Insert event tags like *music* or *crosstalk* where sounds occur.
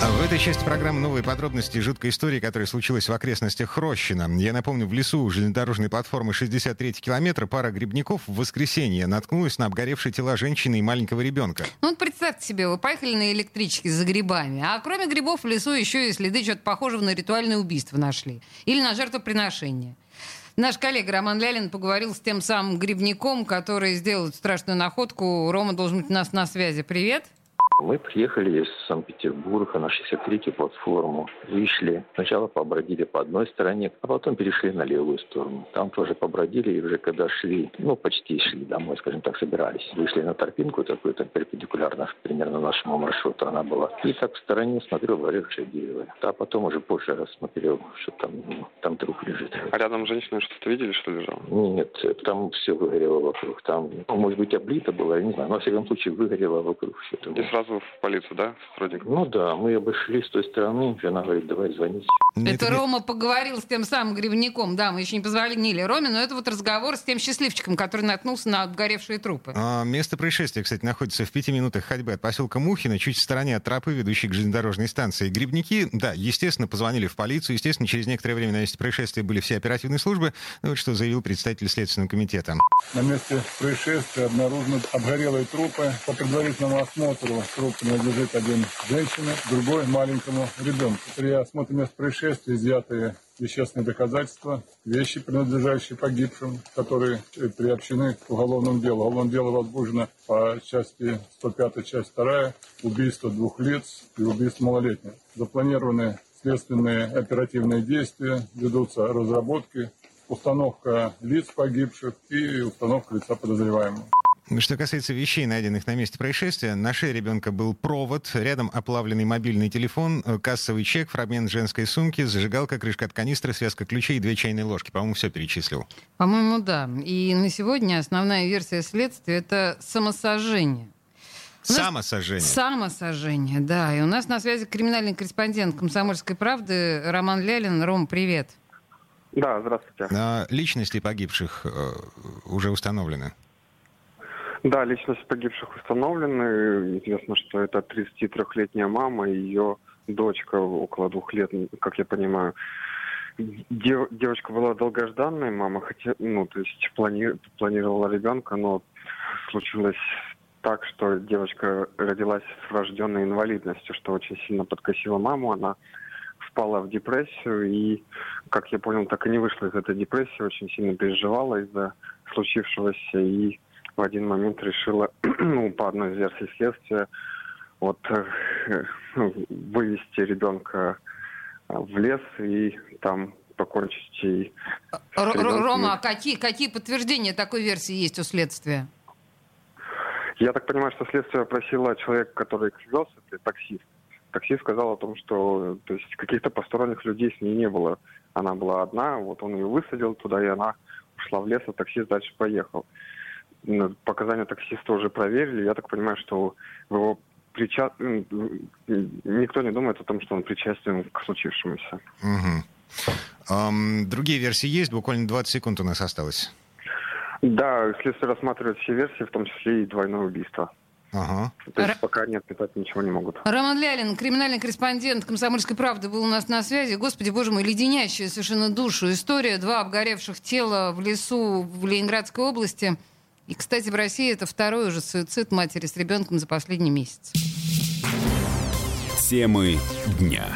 А в этой части программы новые подробности жуткой истории, которая случилась в окрестностях Хрощина. Я напомню, в лесу железнодорожной платформы 63 километра пара грибников в воскресенье наткнулась на обгоревшие тела женщины и маленького ребенка. Ну вот представьте себе, вы поехали на электричке за грибами, а кроме грибов в лесу еще и следы чего-то похожего на ритуальное убийство нашли. Или на жертвоприношение. Наш коллега Роман Лялин поговорил с тем самым грибником, который сделал страшную находку. Рома должен быть у нас на связи. Привет. Мы приехали из Санкт-Петербурга на 63-ю платформу. Вышли. Сначала побродили по одной стороне, а потом перешли на левую сторону. Там тоже побродили, и уже когда шли, ну, почти шли домой, скажем так, собирались. Вышли на торпинку такую, там перпендикулярно примерно нашему маршруту она была. И так в стороне смотрел горевшее дерево. А потом уже позже рассмотрел, что там, ну, там труп лежит. А рядом женщина что-то видели, что лежало? Нет, там все выгорело вокруг. Там, ну, может быть, облито было, я не знаю. Но, во всяком случае, выгорело вокруг все. И сразу в полицию, да, сотрудников? Ну да, мы обошли с той стороны, жена говорит, давай звонить. Это, это Рома поговорил с тем самым грибником, да, мы еще не позвонили Роме, но это вот разговор с тем счастливчиком, который наткнулся на обгоревшие трупы. А, место происшествия, кстати, находится в пяти минутах ходьбы от поселка Мухина, чуть в стороне от тропы, ведущей к железнодорожной станции. Грибники, да, естественно, позвонили в полицию, естественно, через некоторое время на месте происшествия были все оперативные службы, ну, вот что заявил представитель Следственного комитета. На месте происшествия обнаружены обгорелые трупы. По предварительному осмотру труп принадлежит один женщине, другой маленькому ребенку. При осмотре места происшествия изъятые вещественные доказательства, вещи, принадлежащие погибшим, которые приобщены к уголовному делу. Уголовное дело возбуждено по части 105, часть 2, убийство двух лиц и убийство малолетних. Запланированы следственные оперативные действия, ведутся разработки, установка лиц погибших и установка лица подозреваемого. Что касается вещей, найденных на месте происшествия, на шее ребенка был провод, рядом оплавленный мобильный телефон, э, кассовый чек, фрагмент женской сумки, зажигалка, крышка от канистры, связка ключей и две чайные ложки. По-моему, все перечислил. По-моему, да. И на сегодня основная версия следствия — это самосожжение. Самосожжение. Самосожжение, да. И у нас на связи криминальный корреспондент «Комсомольской правды» Роман Лялин. Ром, привет. Да, здравствуйте. А личности погибших э, уже установлены? Да, личность погибших установлены. Известно, что это 33-летняя мама и ее дочка около двух лет, как я понимаю. Дев, девочка была долгожданной, мама хотела, ну, то есть плани, планировала ребенка, но случилось так, что девочка родилась с врожденной инвалидностью, что очень сильно подкосило маму. Она впала в депрессию и, как я понял, так и не вышла из этой депрессии, очень сильно переживала из-за случившегося и в один момент решила, *clears throat* ну, по одной из версий следствия, вот э, вывести ребенка в лес и там покончить и... Рома, а какие, какие подтверждения такой версии есть у следствия? Я так понимаю, что следствие просило человека, который вез, это таксист. Таксист сказал о том, что то есть каких-то посторонних людей с ней не было. Она была одна, вот он ее высадил туда, и она ушла в лес, а таксист дальше поехал показания таксиста уже проверили. Я так понимаю, что в его прича... никто не думает о том, что он причастен к случившемуся. Угу. Um, другие версии есть? Буквально 20 секунд у нас осталось. Да, следствие рассматривает все версии, в том числе и двойное убийство. Ага. То есть Р... пока не отметать ничего не могут. Роман Лялин, криминальный корреспондент «Комсомольской правды» был у нас на связи. Господи, боже мой, леденящая совершенно душу история. Два обгоревших тела в лесу в Ленинградской области – и, кстати, в России это второй уже суицид матери с ребенком за последний месяц. Темы дня.